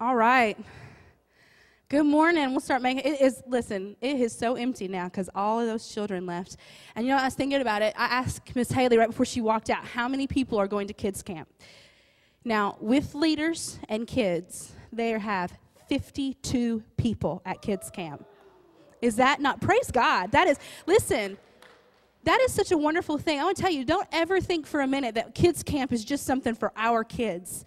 All right. Good morning. We'll start making it is listen, it is so empty now because all of those children left. And you know, I was thinking about it. I asked Miss Haley right before she walked out, how many people are going to kids camp? Now, with leaders and kids, they have 52 people at kids camp. Is that not praise God? That is listen, that is such a wonderful thing. I want to tell you, don't ever think for a minute that kids camp is just something for our kids.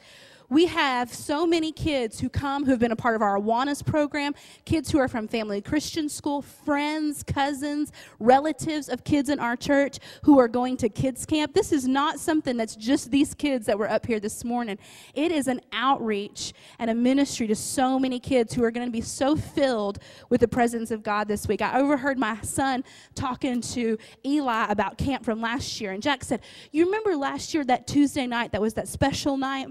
We have so many kids who come who have been a part of our Awanas program, kids who are from Family Christian School, friends, cousins, relatives of kids in our church who are going to kids camp. This is not something that's just these kids that were up here this morning. It is an outreach and a ministry to so many kids who are going to be so filled with the presence of God this week. I overheard my son talking to Eli about camp from last year, and Jack said, You remember last year that Tuesday night that was that special night?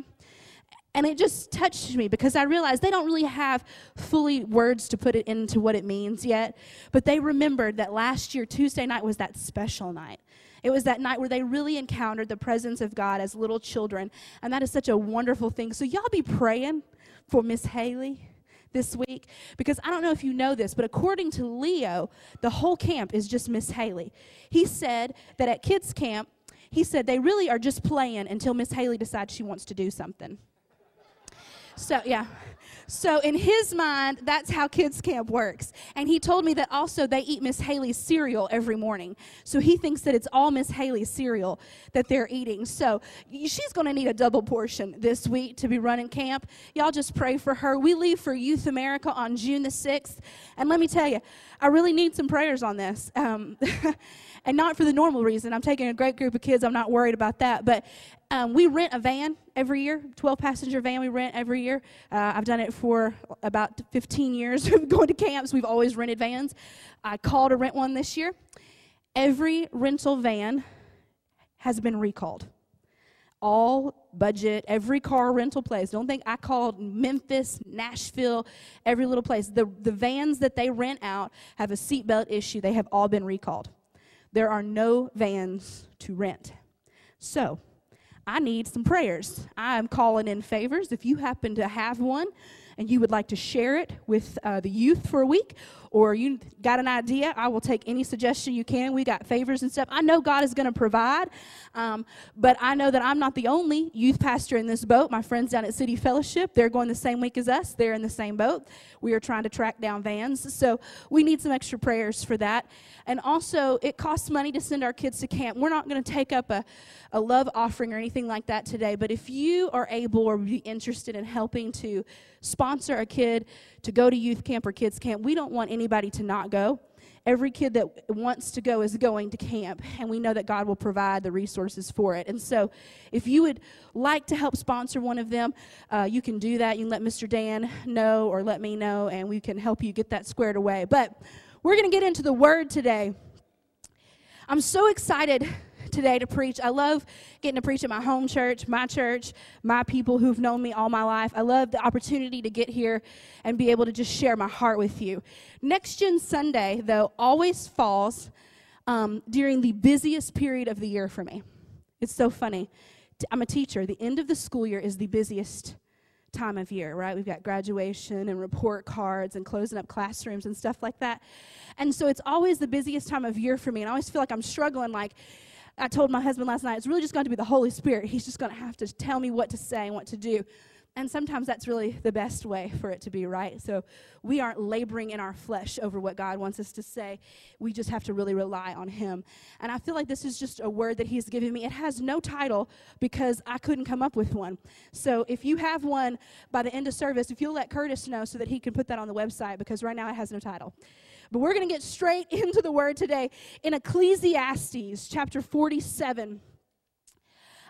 And it just touched me because I realized they don't really have fully words to put it into what it means yet. But they remembered that last year, Tuesday night, was that special night. It was that night where they really encountered the presence of God as little children. And that is such a wonderful thing. So, y'all be praying for Miss Haley this week because I don't know if you know this, but according to Leo, the whole camp is just Miss Haley. He said that at kids' camp, he said they really are just playing until Miss Haley decides she wants to do something. So, yeah. So, in his mind, that's how kids camp works. And he told me that also they eat Miss Haley's cereal every morning. So, he thinks that it's all Miss Haley's cereal that they're eating. So, she's going to need a double portion this week to be running camp. Y'all just pray for her. We leave for Youth America on June the 6th. And let me tell you, I really need some prayers on this. Um, and not for the normal reason. I'm taking a great group of kids. I'm not worried about that. But um, we rent a van every year, 12 passenger van we rent every year. Uh, I've done it for about 15 years going to camps. We've always rented vans. I called to rent one this year. Every rental van has been recalled. All budget, every car rental place. Don't think I called Memphis, Nashville, every little place. The, the vans that they rent out have a seatbelt issue. They have all been recalled. There are no vans to rent. So, I need some prayers. I am calling in favors. If you happen to have one and you would like to share it with uh, the youth for a week, or you got an idea, I will take any suggestion you can. We got favors and stuff. I know God is going to provide, um, but I know that I'm not the only youth pastor in this boat. My friends down at City Fellowship, they're going the same week as us. They're in the same boat. We are trying to track down vans. So we need some extra prayers for that. And also, it costs money to send our kids to camp. We're not going to take up a, a love offering or anything like that today, but if you are able or be interested in helping to sponsor a kid to go to youth camp or kids camp, we don't want anybody to not go. Every kid that wants to go is going to camp, and we know that God will provide the resources for it. And so, if you would like to help sponsor one of them, uh, you can do that. You can let Mr. Dan know or let me know, and we can help you get that squared away. But we're going to get into the word today. I'm so excited today to preach. I love getting to preach at my home church, my church, my people who've known me all my life. I love the opportunity to get here and be able to just share my heart with you. Next Gen Sunday, though, always falls um, during the busiest period of the year for me. It's so funny. I'm a teacher. The end of the school year is the busiest time of year, right? We've got graduation and report cards and closing up classrooms and stuff like that. And so it's always the busiest time of year for me. And I always feel like I'm struggling, like, I told my husband last night, it's really just going to be the Holy Spirit. He's just going to have to tell me what to say and what to do. And sometimes that's really the best way for it to be, right? So we aren't laboring in our flesh over what God wants us to say. We just have to really rely on Him. And I feel like this is just a word that He's given me. It has no title because I couldn't come up with one. So if you have one by the end of service, if you'll let Curtis know so that he can put that on the website because right now it has no title. But we're going to get straight into the word today in Ecclesiastes chapter 47.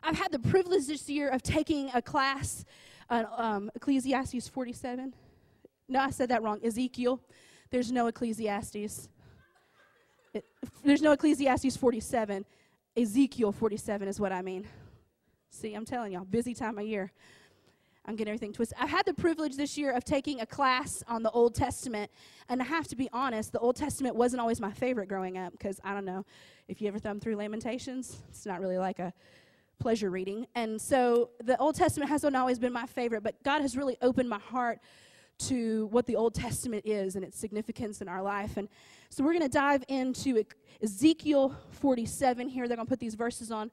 I've had the privilege this year of taking a class on um, Ecclesiastes 47. No, I said that wrong. Ezekiel. There's no Ecclesiastes. It, there's no Ecclesiastes 47. Ezekiel 47 is what I mean. See, I'm telling y'all, busy time of year. I'm getting everything twisted. I've had the privilege this year of taking a class on the Old Testament, and I have to be honest, the Old Testament wasn't always my favorite growing up because I don't know if you ever thumb through Lamentations. It's not really like a pleasure reading. And so the Old Testament hasn't always been my favorite, but God has really opened my heart to what the Old Testament is and its significance in our life. And so we're going to dive into Ezekiel 47 here. They're going to put these verses on.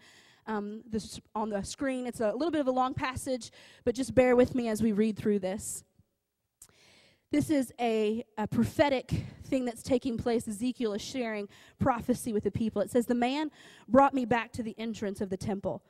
Um, this, on the screen. It's a little bit of a long passage, but just bear with me as we read through this. This is a, a, prophetic thing that's taking place. Ezekiel is sharing prophecy with the people. It says, The man brought me back to the entrance of the temple,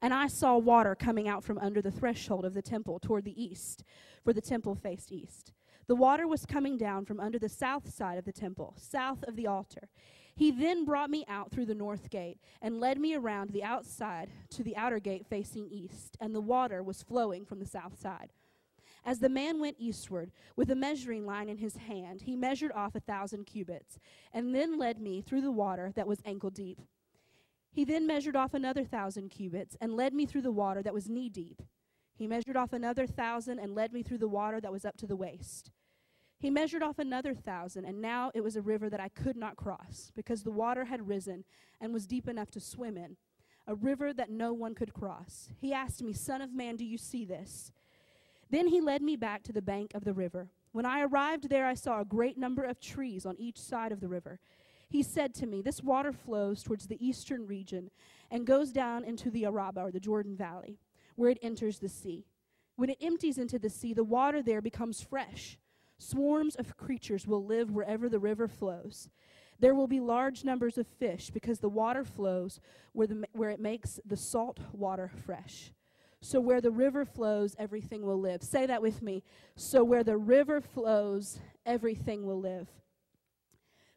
and I saw water coming out from under the threshold of the temple toward the east, for the temple faced east. The water was coming down from under the south side of the temple, south of the altar. He then brought me out through the north gate and led me around the outside to the outer gate facing east, and the water was flowing from the south side. As the man went eastward with a measuring line in his hand, he measured off a thousand cubits, and then led me through the water that was ankle deep. He then measured off another thousand cubits, and led me through the water that was knee deep. He measured off another thousand, and led me through the water that was up to the waist. He measured off another thousand, and now it was a river that I could not cross, because the water had risen and was deep enough to swim in, a river that no one could cross. He asked me, Son of man, do you see this? Then he led me back to the bank of the river. When I arrived there, I saw a great number of trees on each side of the river. He said to me, This water flows towards the eastern region and goes down into the Arabah, or the Jordan Valley, where it enters the sea. When it empties into the sea, the water there becomes fresh. Swarms of creatures will live wherever the river flows. There will be large numbers of fish because the water flows where, the, where it makes the salt water fresh. So where the river flows, everything will live. Say that with me. So where the river flows, everything will live.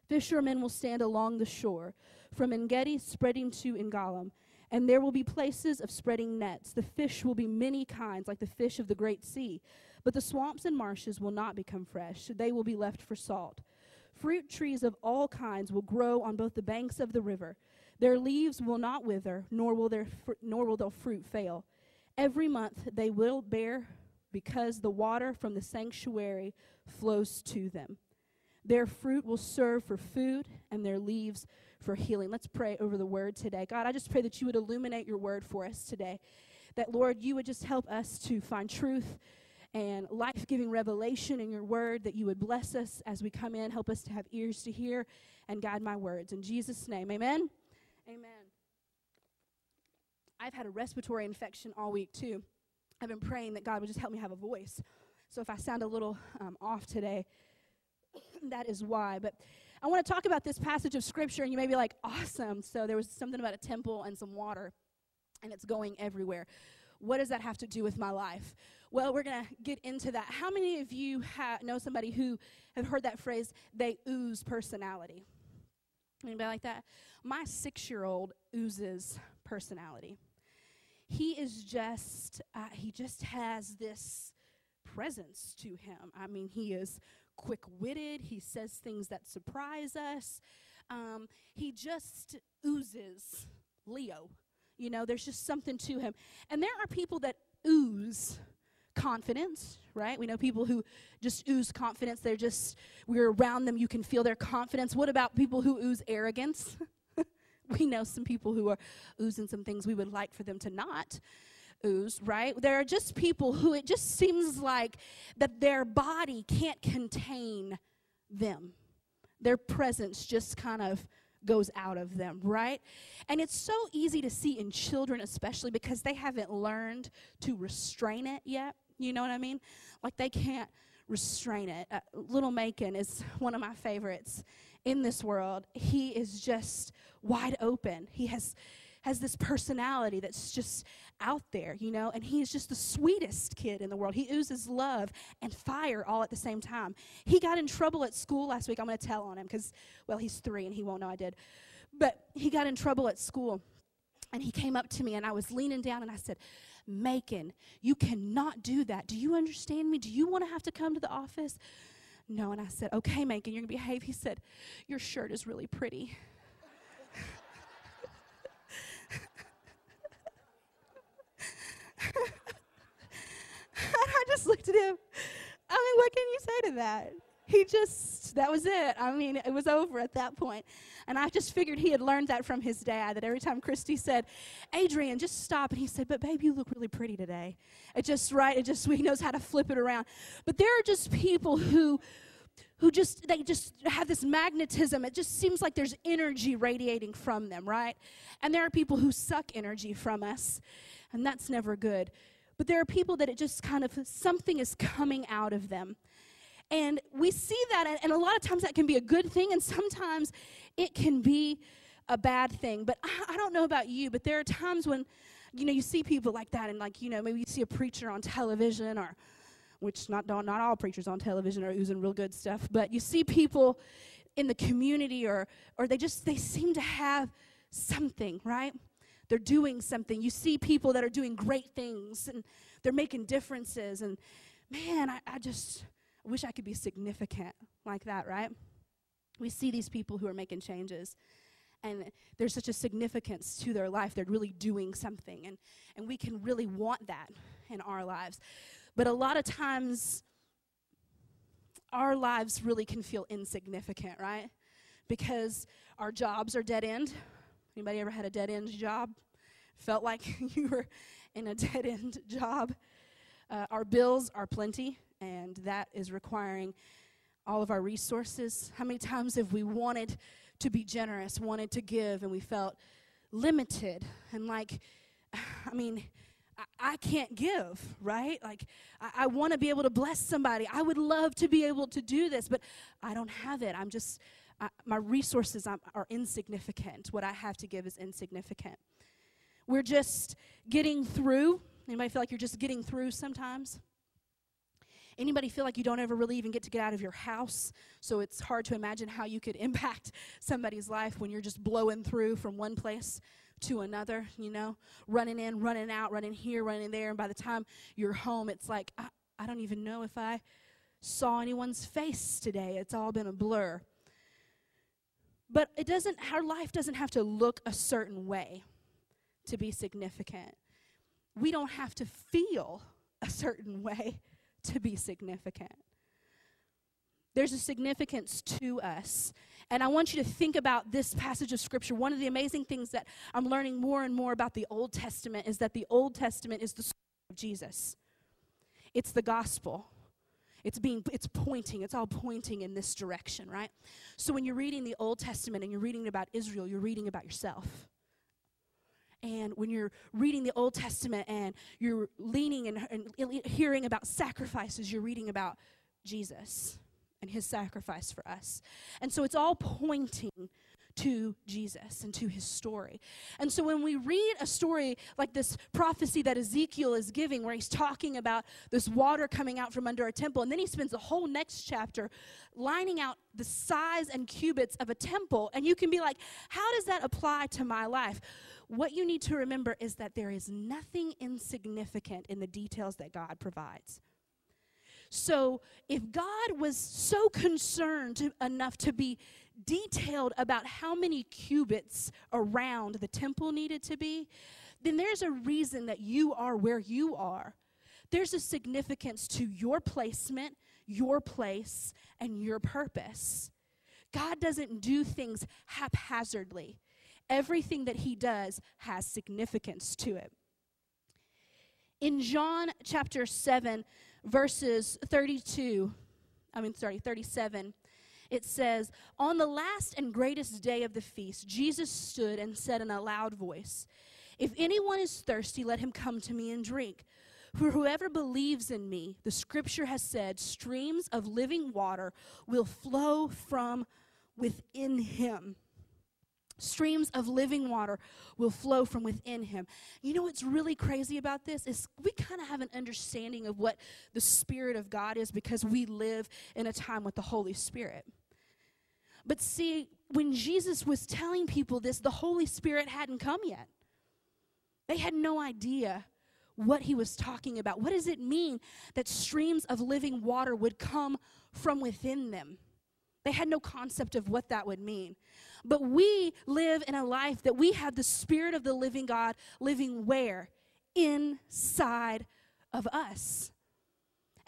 Fishermen will stand along the shore, from Engedi spreading to Eneglaim, and there will be places of spreading nets. The fish will be many kinds, like the fish of the great sea. But the swamps and marshes will not become fresh, they will be left for salt. Fruit trees of all kinds will grow on both the banks of the river. Their leaves will not wither, nor will their fr- nor will their fruit fail. Every month they will bear because the water from the sanctuary flows to them. Their fruit will serve for food and their leaves for healing. Let's pray over the word today. God, I just pray that you would illuminate your word for us today. That, Lord, you would just help us to find truth and life giving revelation in your word, that you would bless us as we come in, help us to have ears to hear, and guide my words. In Jesus' name, amen. Amen. I've had a respiratory infection all week too. I've been praying that God would just help me have a voice. So if I sound a little um, off today, that is why. But I want to talk about this passage of scripture, and you may be like, awesome. So there was something about a temple and some water, and it's going everywhere. What does that have to do with my life? Well, we're going to get into that. How many of you ha- know somebody who have heard that phrase, they ooze personality? Anybody like that? My six year old oozes personality he is just, uh, he just has this presence to him. I mean, he is quick witted, he says things that surprise us. Um, he just oozes Leo. You know, there's just something to him. And there are people that ooze confidence, right? We know people who just ooze confidence. They're just, we're around them, you can feel their confidence. What about people who ooze arrogance? we know some people who are oozing some things we would like for them to not ooze, right? There are just people who it just seems like that their body can't contain them. Their presence just kind of goes out of them, right? And it's so easy to see in children, especially because they haven't learned to restrain it yet. You know what I mean? Like they can't restrain it. Uh, Little Macon is one of my favorites in this world, he is just wide open. He has has this personality that's just out there, you know, and he is just the sweetest kid in the world. He oozes love and fire all at the same time. He got in trouble at school last week. I'm going to tell on him because, well, he's three and he won't know I did. But he got in trouble at school and he came up to me and I was leaning down and I said, Macon, you cannot do that. Do you understand me? Do you want to have to come to the office? No. And I said, Okay, Macon, you're going to behave. He said, Your shirt is really pretty. I just looked at him. I mean, what can you say to that? he just, that was it. I mean, it was over at that point. And I just figured he had learned that from his dad, that every time Christy said, Adrian, just stop. And he said, but babe, you look really pretty today. It just, right, it just, he knows how to flip it around. But there are just people who, who just they just have this magnetism. It just seems like there's energy radiating from them right? And there are people who suck energy from us and that's never good. But there are people that it just kind of something is coming out of them. And we see that, and a lot of times that can be a good thing, and sometimes it can be a bad thing. But I, don't know about you, but there are times when, you know, you see people like that, and like, you know, maybe you see a preacher on television or which not not all preachers on television are oozing real good stuff, but you see people in the community or or they just they seem to have something, right? They're doing something. You see people that are doing great things and they're making differences and man, I, I just wish I could be significant like that, right? We see these people who are making changes and there's such a significance to their life. They're really doing something, and, and we can really want that in our lives. But a lot of times, our lives really can feel insignificant, right? Because our jobs are dead end. Anybody ever had a dead end job? Felt like you were in a dead end job. Uh, our bills are plenty and that is requiring all of our resources. How many times have we wanted to be generous, wanted to give, and we felt limited and like, I mean, I, can't give, right? Like, I, I want to be able to bless somebody. I would love to be able to do this, but I don't have it. I'm just, I, my resources um, are insignificant. What I have to give is insignificant. We're just getting through. Anybody feel like you're just getting through sometimes? Anybody feel like you don't ever really even get to get out of your house? So it's hard to imagine how you could impact somebody's life when you're just blowing through from one place to another, you know, running in, running out, running here, running there. And by the time you're home, it's like, I, I don't even know if I saw anyone's face today. It's all been a blur. But it doesn't, our life doesn't have to look a certain way to be significant. We don't have to feel a certain way to be significant. There's a significance to us. And I want you to think about this passage of Scripture. One of the amazing things that I'm learning more and more about the Old Testament is that the Old Testament is the story of Jesus, it's the gospel. It's being it's pointing, it's all pointing in this direction, right? So when you're reading the Old Testament and you're reading about Israel, you're reading about yourself. And when you're reading the Old Testament and you're leaning and, and hearing about sacrifices, you're reading about Jesus and his sacrifice for us. And so it's all pointing to Jesus and to his story. And so when we read a story like this prophecy that Ezekiel is giving, where he's talking about this water coming out from under a temple, and then he spends the whole next chapter lining out the size and cubits of a temple, and you can be like, how does that apply to my life? what you need to remember is that there is nothing insignificant in the details that God provides. So, if God was so concerned enough to be detailed about how many cubits around the temple needed to be, then there's a reason that you are where you are. There's a significance to your placement, your place, and your purpose. God doesn't do things haphazardly everything that he does has significance to it. In John chapter 7, verses 32, I mean, sorry, 37, it says, On the last and greatest day of the feast, Jesus stood and said in a loud voice, If anyone is thirsty, let him come to me and drink. For whoever believes in me, the scripture has said, streams of living water will flow from within him streams of living water will flow from within him. You know what's really crazy about this is we kind of have an understanding of what the Spirit of God is because we live in a time with the Holy Spirit. But see, when Jesus was telling people this, the Holy Spirit hadn't come yet. They had no idea what he was talking about. What does it mean that streams of living water would come from within them? They had no concept of what that would mean. But we live in a life that we have the Spirit of the living God living where? Inside of us.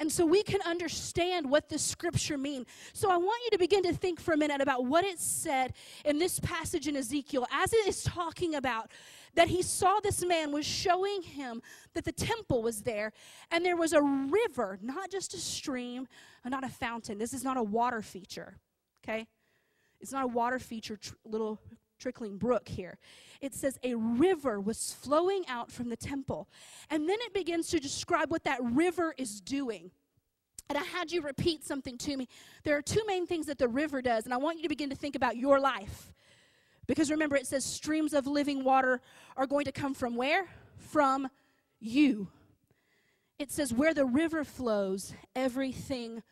And so we can understand what the scripture means. So I want you to begin to think for a minute about what it said in this passage in Ezekiel as it is talking about that he saw this man was showing him that the temple was there and there was a river, not just a stream, not a fountain. This is not a water feature, okay? It's not a water feature, tr- little trickling brook here. It says a river was flowing out from the temple. And then it begins to describe what that river is doing. And I had you repeat something to me. There are two main things that the river does, and I want you to begin to think about your life. Because remember, it says streams of living water are going to come from where? From you. It says, where the river flows, everything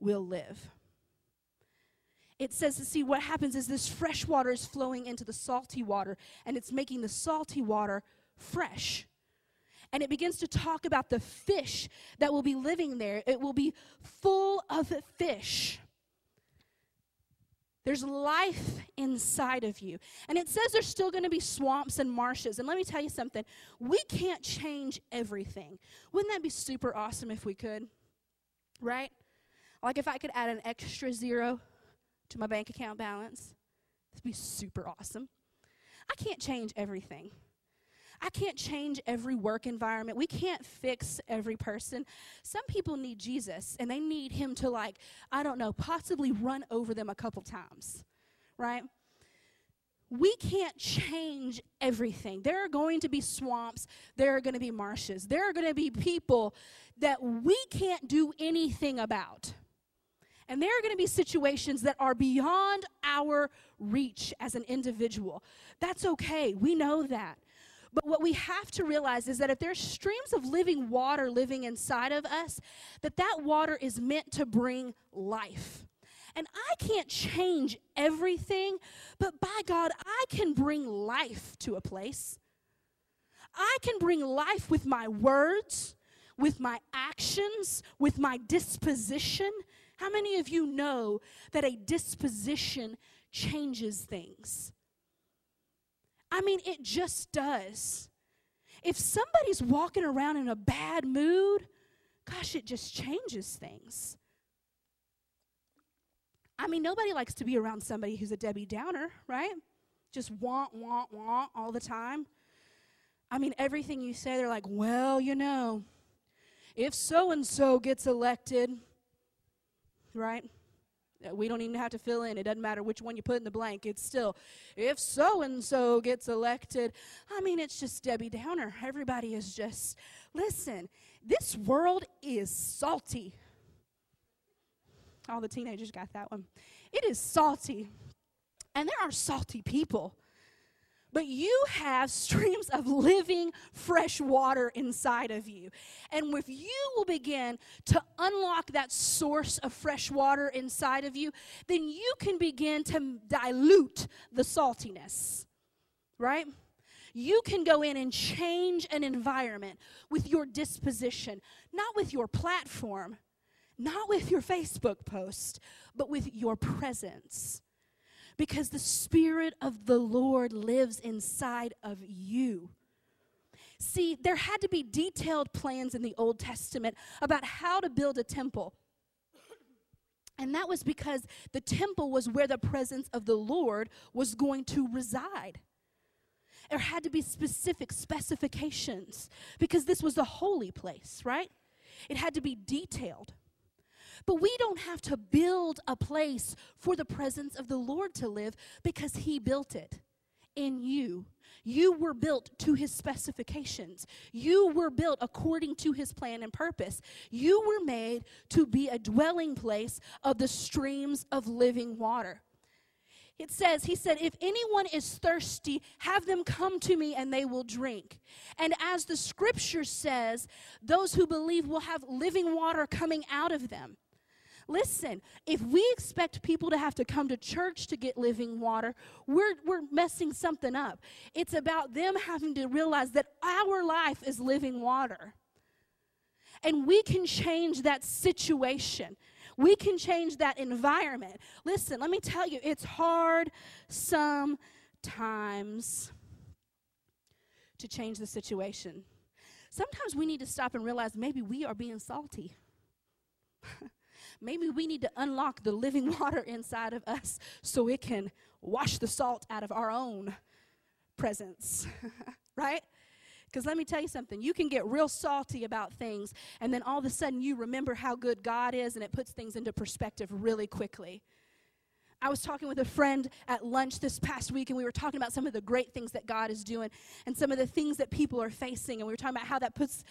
will live it says to see what happens is this fresh water is flowing into the salty water and it's making the salty water fresh. And it begins to talk about the fish that will be living there. It will be full of fish. There's life inside of you. And it says there's still going to be swamps and marshes. And let me tell you something we can't change everything. Wouldn't that be super awesome if we could? Right? Like if I could add an extra zero to my bank account balance. Would be super awesome. I can't change everything. I can't change every work environment. We can't fix every person. Some people need Jesus and they need him to, like, I don't know, possibly run over them a couple times, right? We can't change everything. There are going to be swamps, there are going to be marshes, there are going to be people that we can't do anything about. And there are going to be situations that are beyond our reach as an individual. That's okay. We know that. But what we have to realize is that if there's streams of living water living inside of us, that that water is meant to bring life. And I can't change everything, but by God, I can bring life to a place. I can bring life with my words, with my actions, with my disposition. How many of you know that a disposition changes things? I mean, it just does. If somebody's walking around in a bad mood, gosh, it just changes things. I mean, nobody likes to be around somebody who's a Debbie Downer, right? Just want, want, want all the time. I mean, everything you say, they're like, well, you know, if so and so gets elected, right? Uh, we don't even have to fill in. It doesn't matter which one you put in the blank. It's still, if so and so gets elected. I mean, it's just Debbie Downer. Everybody is just, listen, this world is salty. All the teenagers got that one. It is salty. And there are salty people but you have streams of living fresh water inside of you. And if you will begin to unlock that source of fresh water inside of you, then you can begin to dilute the saltiness, right? You can go in and change an environment with your disposition, not with your platform, not with your Facebook post, but with your presence because the Spirit of the Lord lives inside of you. See, there had to be detailed plans in the Old Testament about how to build a temple. And that was because the temple was where the presence of the Lord was going to reside. There had to be specific specifications because this was the holy place, right? It had to be detailed. But we don't have to build a place for the presence of the Lord to live because He built it in you. You were built to his specifications. You were built according to his plan and purpose. You were made to be a dwelling place of the streams of living water. It says, He said, If anyone is thirsty, have them come to me and they will drink. And as the scripture says, those who believe will have living water coming out of them. Listen, if we expect people to have to come to church to get living water, we're, we're messing something up. It's about them having to realize that our life is living water. And we can change that situation. We can change that environment. Listen, let me tell you, it's hard sometimes to change the situation. Sometimes we need to stop and realize maybe we are being salty. maybe we need to unlock the living water inside of us so it can wash the salt out of our own presence, right? Because let me tell you something, you can get real salty about things, and then all of a sudden you remember how good God is, and it puts things into perspective really quickly. I was talking with a friend at lunch this past week, and we were talking about some of the great things that God is doing and some of the things that people are facing. And we were talking about how that puts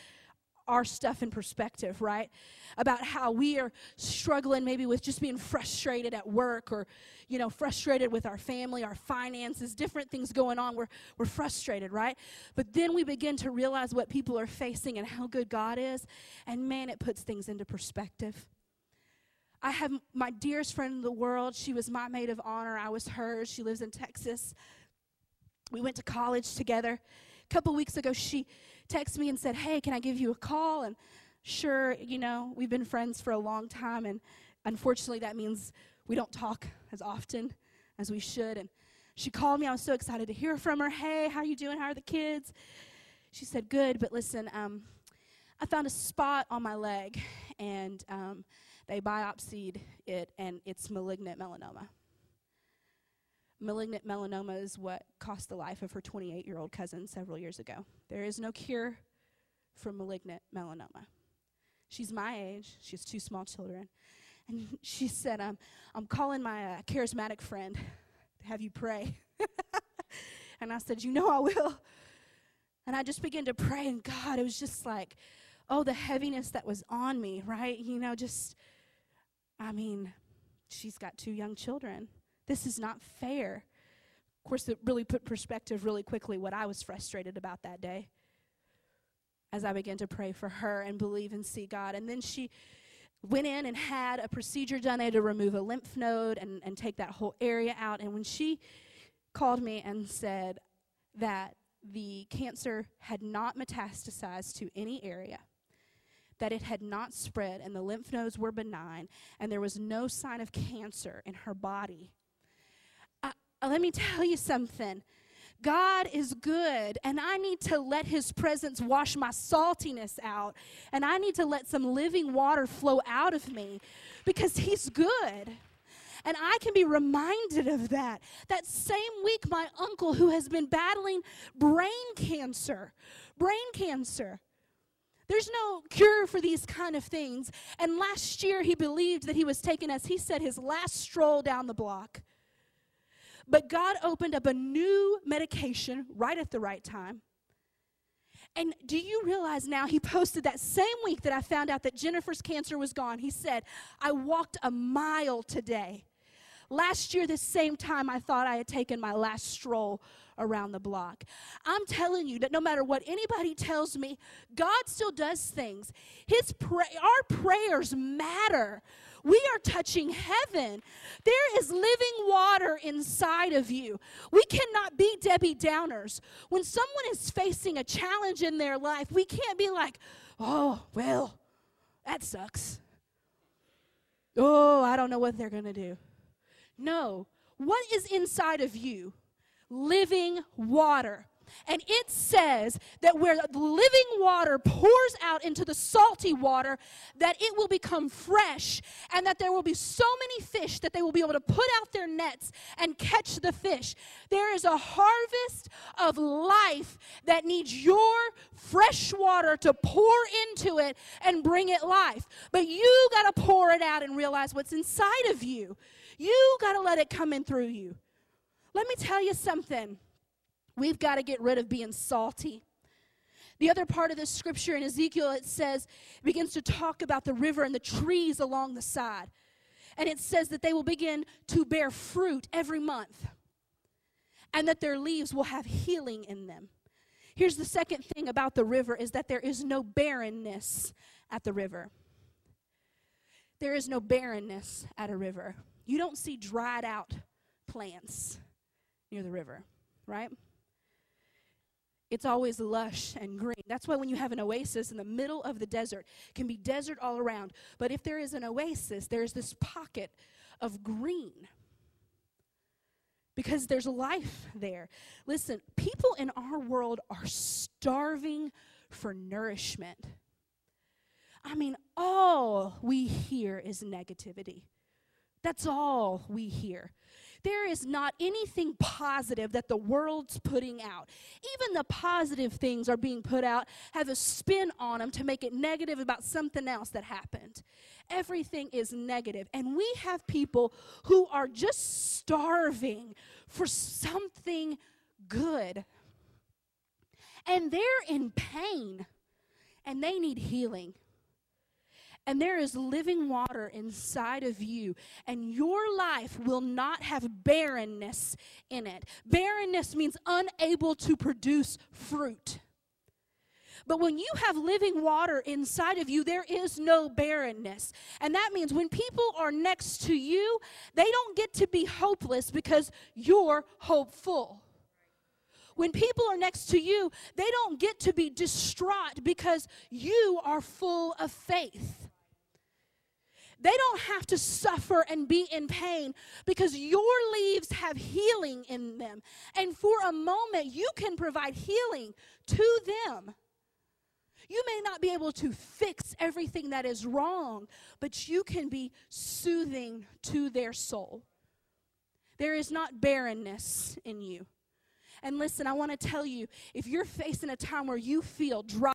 our stuff in perspective, right? About how we are struggling maybe with just being frustrated at work or, you know, frustrated with our family, our finances, different things going on. We're, we're frustrated, right? But then we begin to realize what people are facing and how good God is. And man, it puts things into perspective. I have my dearest friend in the world. She was my maid of honor. I was hers. She lives in Texas. We went to college together. A couple weeks ago, she texted me and said, Hey, can I give you a call? And sure, you know, we've been friends for a long time. And unfortunately, that means we don't talk as often as we should. And she called me. I was so excited to hear from her. Hey, how you doing? How are the kids? She said, Good, but listen, um, I found a spot on my leg, and um, they biopsied it, and it's malignant melanoma. Malignant melanoma is what cost the life of her 28 year old cousin several years ago. There is no cure for malignant melanoma. She's my age, she has two small children. And she said, um, I'm calling my uh, charismatic friend to have you pray. and I said, You know, I will. And I just began to pray, and God, it was just like, oh, the heaviness that was on me, right? You know, just, I mean, she's got two young children. This is not fair. Of course, it really put perspective really quickly what I was frustrated about that day as I began to pray for her and believe and see God. And then she went in and had a procedure done. They had to remove a lymph node and, and take that whole area out. And when she called me and said that the cancer had not metastasized to any area, that it had not spread, and the lymph nodes were benign, and there was no sign of cancer in her body, Uh, let me tell you something. God is good, and I need to let His presence wash my saltiness out, and I need to let some living water flow out of me because He's good. And I can be reminded of that. That same week, my uncle, who has been battling brain cancer, brain cancer, there's no cure for these kind of things. And last year, he believed that he was taking, as he said, his last stroll down the block. But God opened up a new medication right at the right time. And do you realize now he posted that same week that I found out that Jennifer's cancer was gone? He said, I walked a mile today. Last year, this same time, I thought I had taken my last stroll around the block. I'm telling you that no matter what anybody tells me, God still does things. His pray- our prayers matter. We are touching heaven. There is living water inside of you. We cannot be Debbie Downers. When someone is facing a challenge in their life, we can't be like, oh, well, that sucks. Oh, I don't know what they're going to do. No. What is inside of you? Living water. And it says that where the living water pours out into the salty water, that it will become fresh, and that there will be so many fish that they will be able to put out their nets and catch the fish. There is a harvest of life that needs your fresh water to pour into it and bring it life. But you got to pour it out and realize what's inside of you. You got to let it come in through you. Let me tell you something. We've got to get rid of being salty. The other part of this scripture in Ezekiel, it says, begins to talk about the river and the trees along the side. And it says that they will begin to bear fruit every month and that their leaves will have healing in them. Here's the second thing about the river is that there is no barrenness at the river. There is no barrenness at a river. You don't see dried out plants near the river, right? It's always lush and green. That's why when you have an oasis in the middle of the desert, it can be desert all around. But if there is an oasis, there's this pocket of green because there's life there. Listen, people in our world are starving for nourishment. I mean, all we hear is negativity. That's all we hear. There is not anything positive that the world's putting out. Even the positive things are being put out have a spin on them to make it negative about something else that happened. Everything is negative. And we have people who are just starving for something good. And they're in pain and they need healing and there is living water inside of you, and your life will not have barrenness in it. Barrenness means unable to produce fruit. But when you have living water inside of you, there is no barrenness. And that means when people are next to you, they don't get to be hopeless because you're hopeful. When people are next to you, they don't get to be distraught because you are full of faith. They don't have to suffer and be in pain because your leaves have healing in them. And for a moment, you can provide healing to them. You may not be able to fix everything that is wrong, but you can be soothing to their soul. There is not barrenness in you. And listen, I want to tell you if you're facing a time where you feel dry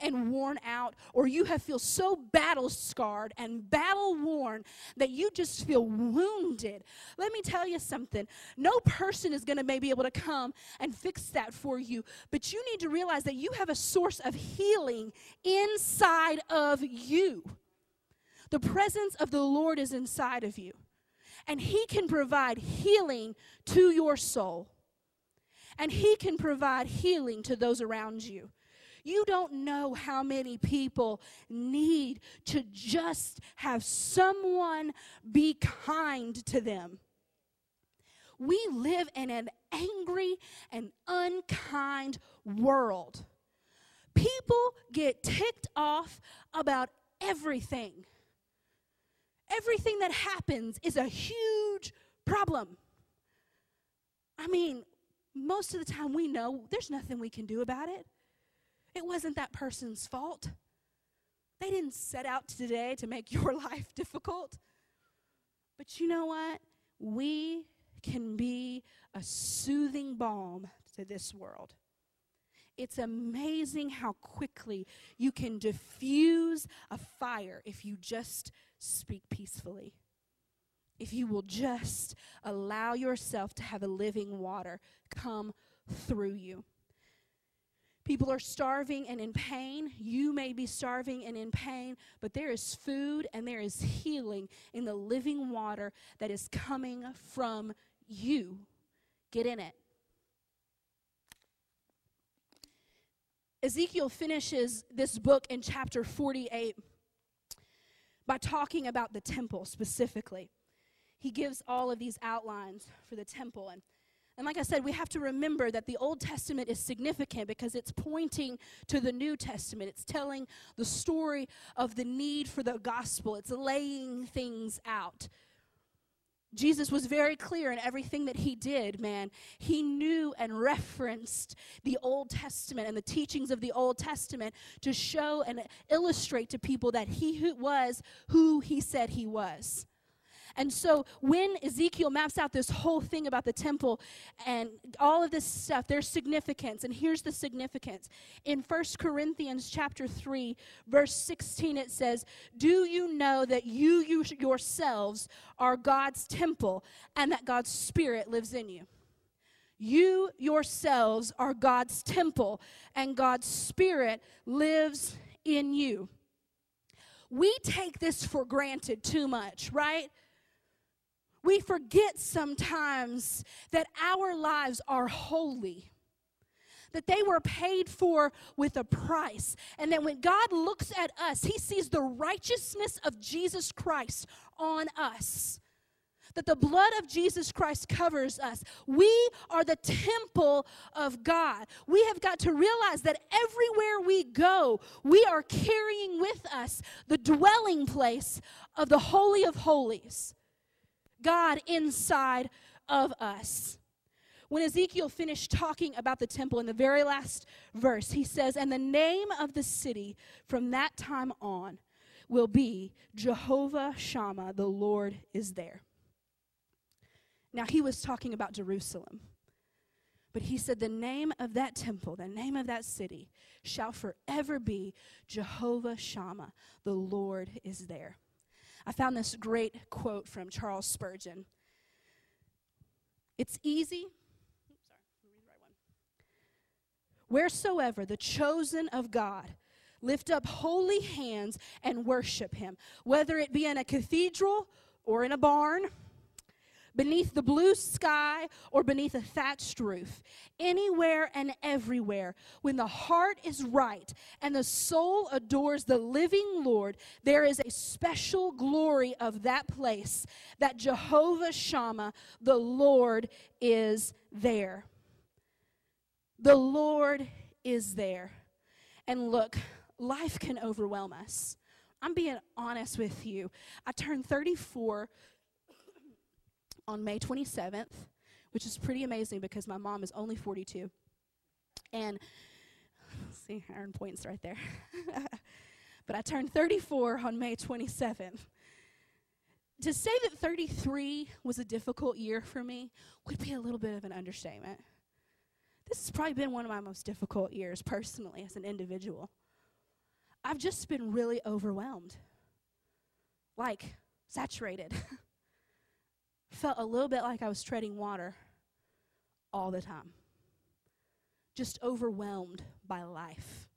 and worn out, or you have feel so battle scarred and battle worn that you just feel wounded, let me tell you something. No person is going to maybe able to come and fix that for you, but you need to realize that you have a source of healing inside of you. The presence of the Lord is inside of you and He can provide healing to your soul and He can provide healing to those around you. You don't know how many people need to just have someone be kind to them. We live in an angry and unkind world. People get ticked off about everything. Everything that happens is a huge problem. I mean, most of the time we know there's nothing we can do about it. It wasn't that person's fault. They didn't set out today to make your life difficult. But you know what? We can be a soothing balm to this world. It's amazing how quickly you can diffuse a fire if you just speak peacefully if you will just allow yourself to have a living water come through you. People are starving and in pain. You may be starving and in pain, but there is food and there is healing in the living water that is coming from you. Get in it. Ezekiel finishes this book in chapter 48 by talking about the temple specifically he gives all of these outlines for the temple. And, and like I said, we have to remember that the Old Testament is significant because it's pointing to the New Testament. It's telling the story of the need for the gospel, it's laying things out. Jesus was very clear in everything that he did, man. He knew and referenced the Old Testament and the teachings of the Old Testament to show and illustrate to people that he was who he said he was. And so when Ezekiel maps out this whole thing about the temple and all of this stuff, there's significance. And here's the significance. In 1 Corinthians chapter 3, verse 16, it says, Do you know that you, you yourselves are God's temple and that God's Spirit lives in you? You yourselves are God's temple, and God's Spirit lives in you. We take this for granted too much, right? We forget sometimes that our lives are holy that they were paid for with a price. And that when God looks at us, he sees the righteousness of Jesus Christ on us. That the blood of Jesus Christ covers us. We are the temple of God. We have got to realize that everywhere we go, we are carrying with us the dwelling place of the Holy of Holies. God inside of us. when Ezekiel finished talking about the temple in the very last verse, he says, And the name of the city from that time on will be Jehovah Shammah, the Lord is there. Now, he was talking about Jerusalem. But he said, The name of that temple, the name of that city, shall forever be Jehovah Shammah, the Lord is there. I found this great quote from Charles Spurgeon. It's easy Wheresoever the chosen of God lift up holy hands and worship him, whether it be in a cathedral or in a barn, beneath the blue sky or beneath a thatched roof, anywhere and everywhere, when the heart is right and the soul adores the living Lord, there is a special glory of that place that Jehovah Shammah, the Lord, is there. The Lord is there. And look, life can overwhelm us. I'm being honest with you. I turned 34 on May 27th, which is pretty amazing because my mom is only 42. And see, Aaron points right there. but I turned 34 on May 27th. To say that 33 was a difficult year for me would be a little bit of an understatement. This has probably been one of my most difficult years personally as an individual. I've just been really overwhelmed, like saturated. Felt a little bit like I was treading water all the time, just overwhelmed by life.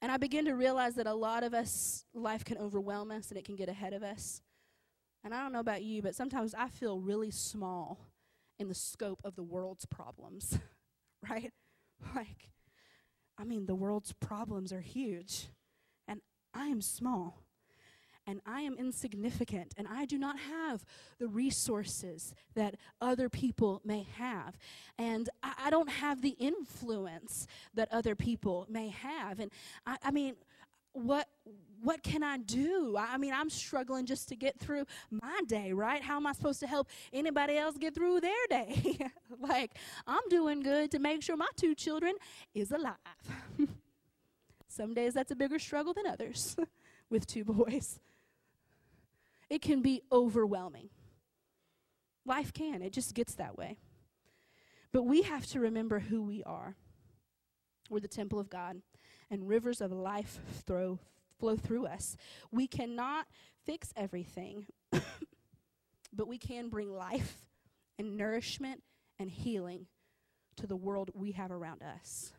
And I begin to realize that a lot of us, life can overwhelm us and it can get ahead of us. And I don't know about you, but sometimes I feel really small in the scope of the world's problems, right? Like, I mean, the world's problems are huge, and I am small. And I am insignificant, and I do not have the resources that other people may have. And I, I don't have the influence that other people may have. And I, I mean, what what can I do? I mean, I'm struggling just to get through my day, right? How am I supposed to help anybody else get through their day? like, I'm doing good to make sure my two children is alive. Some days that's a bigger struggle than others with two boys. It can be overwhelming. Life can, it just gets that way. But we have to remember who we are. We're the temple of God, and rivers of life throw flow through us. We cannot fix everything, but we can bring life and nourishment and healing to the world we have around us.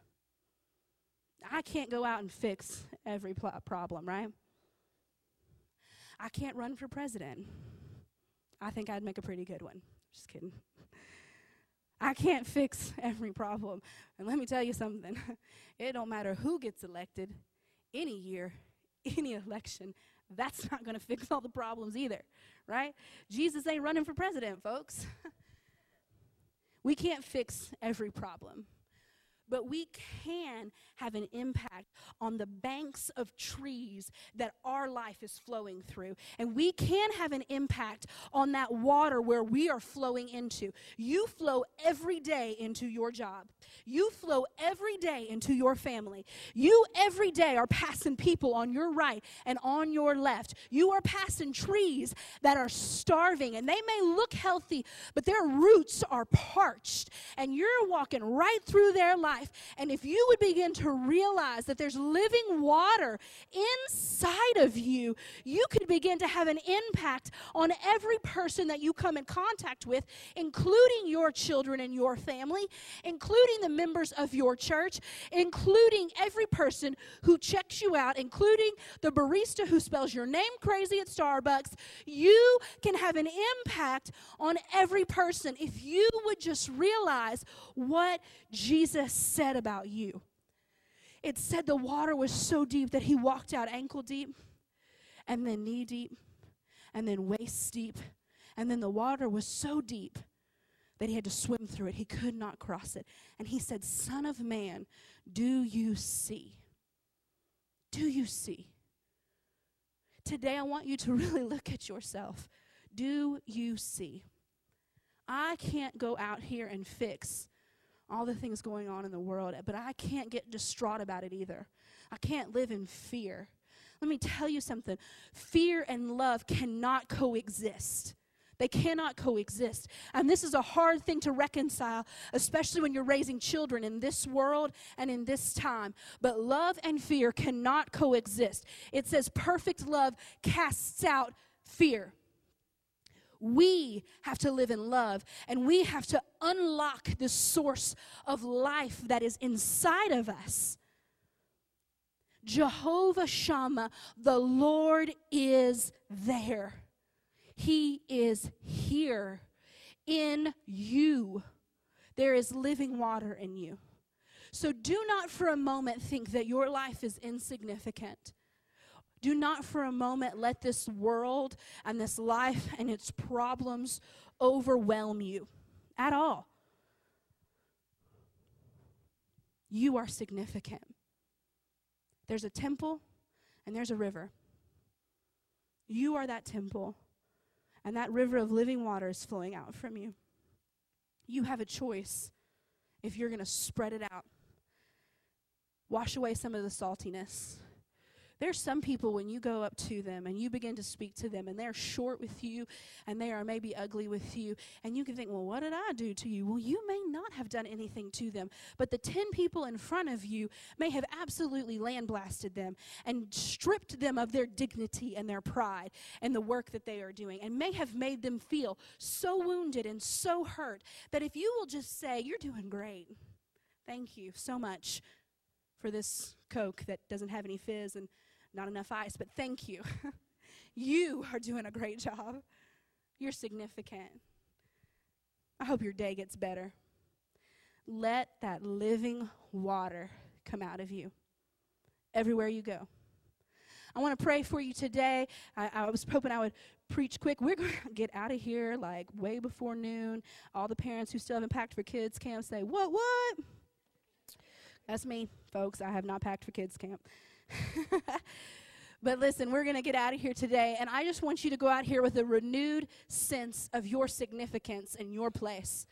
I can't go out and fix every pl- problem, right? I can't run for president. I think I'd make a pretty good one. Just kidding. I can't fix every problem. And let me tell you something. it don't matter who gets elected any year, any election, that's not going to fix all the problems either, right? Jesus ain't running for president, folks. we can't fix every problem but we can have an impact on the banks of trees that our life is flowing through. And we can have an impact on that water where we are flowing into. You flow every day into your job, you flow every day into your family. You every day are passing people on your right and on your left. You are passing trees that are starving and they may look healthy, but their roots are parched. And you're walking right through their life life. And if you would begin to realize that there's living water inside of you, you could begin to have an impact on every person that you come in contact with, including your children and your family, including the members of your church, including every person who checks you out, including the barista who spells your name crazy at Starbucks. You can have an impact on every person if you would just realize what Jesus said about you. It said the water was so deep that he walked out ankle deep, and then knee deep, and then waist deep, and then the water was so deep that he had to swim through it. He could not cross it. And he said, Son of man, do you see? Do you see? Today, I want you to really look at yourself. Do you see? I can't go out here and fix all the things going on in the world, but I can't get distraught about it either. I can't live in fear. Let me tell you something fear and love cannot coexist. They cannot coexist. And this is a hard thing to reconcile, especially when you're raising children in this world and in this time. But love and fear cannot coexist. It says perfect love casts out fear. We have to live in love and we have to unlock the source of life that is inside of us. Jehovah Shammah, the Lord is there. He is here in you. There is living water in you. So do not for a moment think that your life is insignificant. Do not for a moment let this world and this life and its problems overwhelm you at all. You are significant. There's a temple and there's a river. You are that temple, and that river of living water is flowing out from you. You have a choice if you're going to spread it out, wash away some of the saltiness there's some people when you go up to them and you begin to speak to them and they're short with you and they are maybe ugly with you, and you can think, well, what did I do to you? Well, you may not have done anything to them, but the 10 people in front of you may have absolutely land blasted them and stripped them of their dignity and their pride and the work that they are doing and may have made them feel so wounded and so hurt that if you will just say, You're doing great. Thank you so much for this Coke that doesn't have any fizz and not enough ice, but thank you. you are doing a great job. You're significant. I hope your day gets better. Let that living water come out of you everywhere you go. I want to pray for you today. I, I, was hoping I would preach quick. We're going to get out of here like way before noon. All the parents who still haven't packed for kids camp say, What, what? That's me, folks. I have not packed for kids camp. but listen, we're going to get out of here today, and I just want you to go out here with a renewed sense of your significance and your place.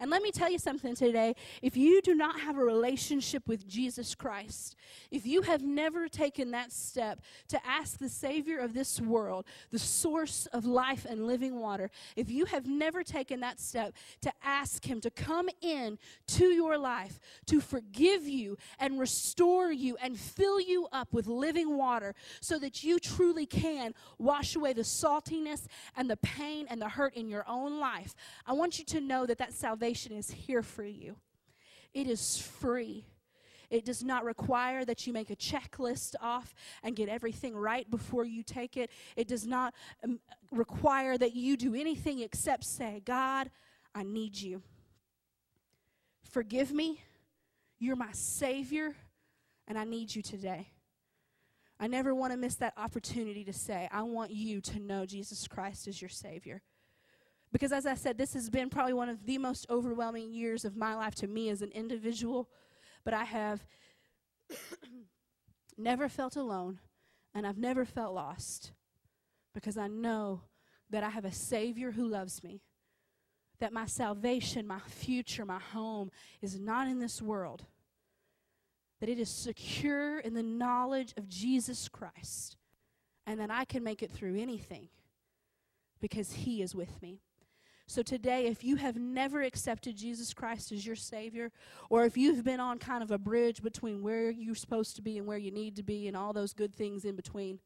And let me tell you something today. If you do not have a relationship with Jesus Christ, if you have never taken that step to ask the Savior of this world, the source of life and living water, if you have never taken that step to ask Him to come in to your life, to forgive you and restore you and fill you up with living water so that you truly can wash away the saltiness and the pain and the hurt in your own life, I want you to know that that salvation salvation is here for you. It is free. It does not require that you make a checklist off and get everything right before you take it. It does not um, require that you do anything except say, God, I need you. Forgive me. You're my Savior, and I need you today. I never want to miss that opportunity to say, I want you to know Jesus Christ is your Savior. Because as I said, this has been probably one of the most overwhelming years of my life to me as an individual. But I have never felt alone and I've never felt lost because I know that I have a Savior who loves me. That my salvation, my future, my home is not in this world. That it is secure in the knowledge of Jesus Christ. And that I can make it through anything because He is with me. So today, if you have never accepted Jesus Christ as your Savior, or if you've been on kind of a bridge between where you're supposed to be and where you need to be and all those good things in between,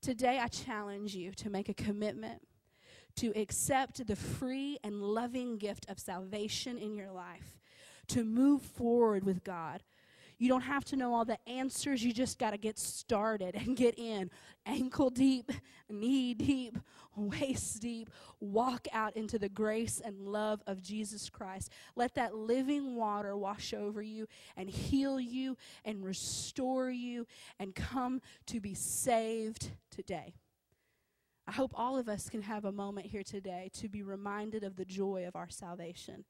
today I challenge you to make a commitment to accept the free and loving gift of salvation in your life, to move forward with God, you don't have to know all the answers. You just got to get started and get in. Ankle deep, knee deep, waist deep. Walk out into the grace and love of Jesus Christ. Let that living water wash over you and heal you and restore you and come to be saved today. I hope all of us can have a moment here today to be reminded of the joy of our salvation.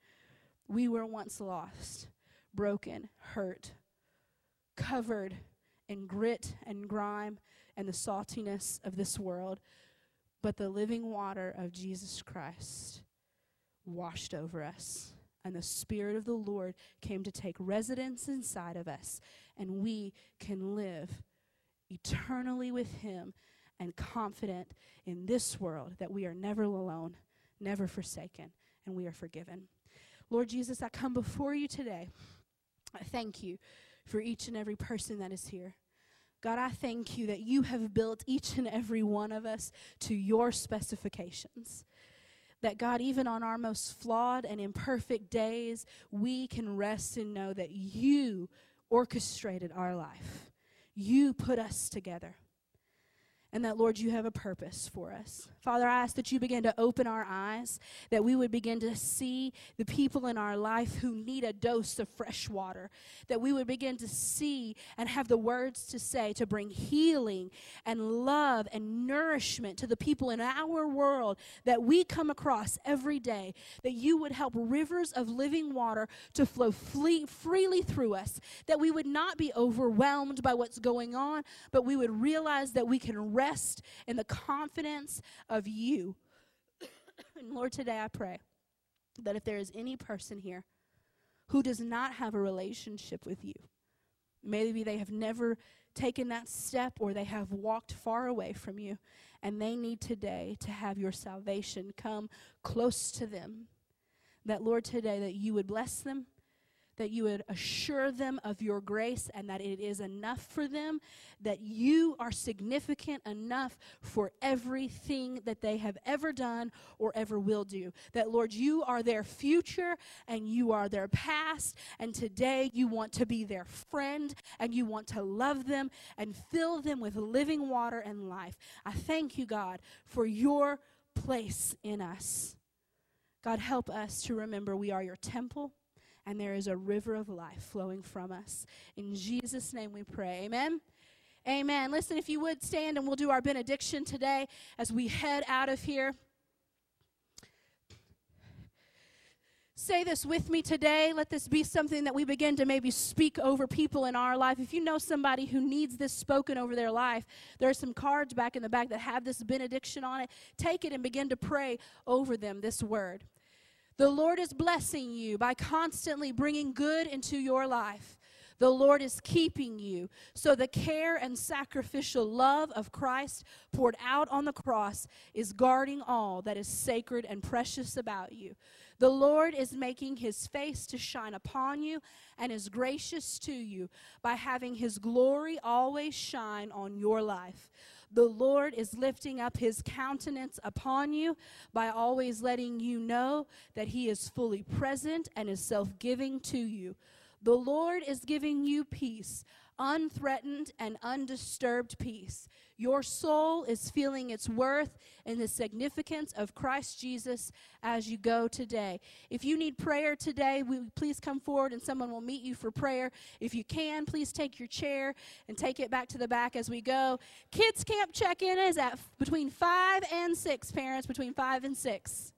We were once lost, broken, hurt, covered in grit and grime and the saltiness of this world, but the living water of Jesus Christ washed over us. And the Spirit of the Lord came to take residence inside of us, and we can live eternally with Him and confident in this world that we are never alone, never forsaken, and we are forgiven. Lord Jesus, I come before you today. I thank you for each and every person that is here. God, I thank you that you have built each and every one of us to your specifications. That God, even on our most flawed and imperfect days, we can rest and know that you orchestrated our life. You put us together and that, Lord, you have a purpose for us. Father, I ask that you begin to open our eyes, that we would begin to see the people in our life who need a dose of fresh water, that we would begin to see and have the words to say to bring healing and love and nourishment to the people in our world that we come across every day, that you would help rivers of living water to flow freely through us, that we would not be overwhelmed by what's going on, but we would realize that we can rest rest in the confidence of you. and Lord, today I pray that if there is any person here who does not have a relationship with you, maybe they have never taken that step or they have walked far away from you, and they need today to have your salvation come close to them. That, Lord, today that you would bless them that you would assure them of your grace and that it is enough for them, that you are significant enough for everything that they have ever done or ever will do. That, Lord, you are their future and you are their past, and today you want to be their friend and you want to love them and fill them with living water and life. I thank you, God, for your place in us. God, help us to remember we are your temple and there is a river of life flowing from us. In Jesus' name we pray. Amen. Amen. Listen, if you would stand and we'll do our benediction today as we head out of here. Say this with me today. Let this be something that we begin to maybe speak over people in our life. If you know somebody who needs this spoken over their life, there are some cards back in the back that have this benediction on it. Take it and begin to pray over them this word. The Lord is blessing you by constantly bringing good into your life. The Lord is keeping you. So the care and sacrificial love of Christ poured out on the cross is guarding all that is sacred and precious about you. The Lord is making his face to shine upon you and is gracious to you by having his glory always shine on your life. The Lord is lifting up his countenance upon you by always letting you know that he is fully present and is self giving to you. The Lord is giving you peace unthreatened and undisturbed peace. Your soul is feeling its worth and the significance of Christ Jesus as you go today. If you need prayer today, we, please come forward and someone will meet you for prayer. If you can, please take your chair and take it back to the back as we go. Kids camp check-in is at between 5 and 6, parents, between 5 and 6.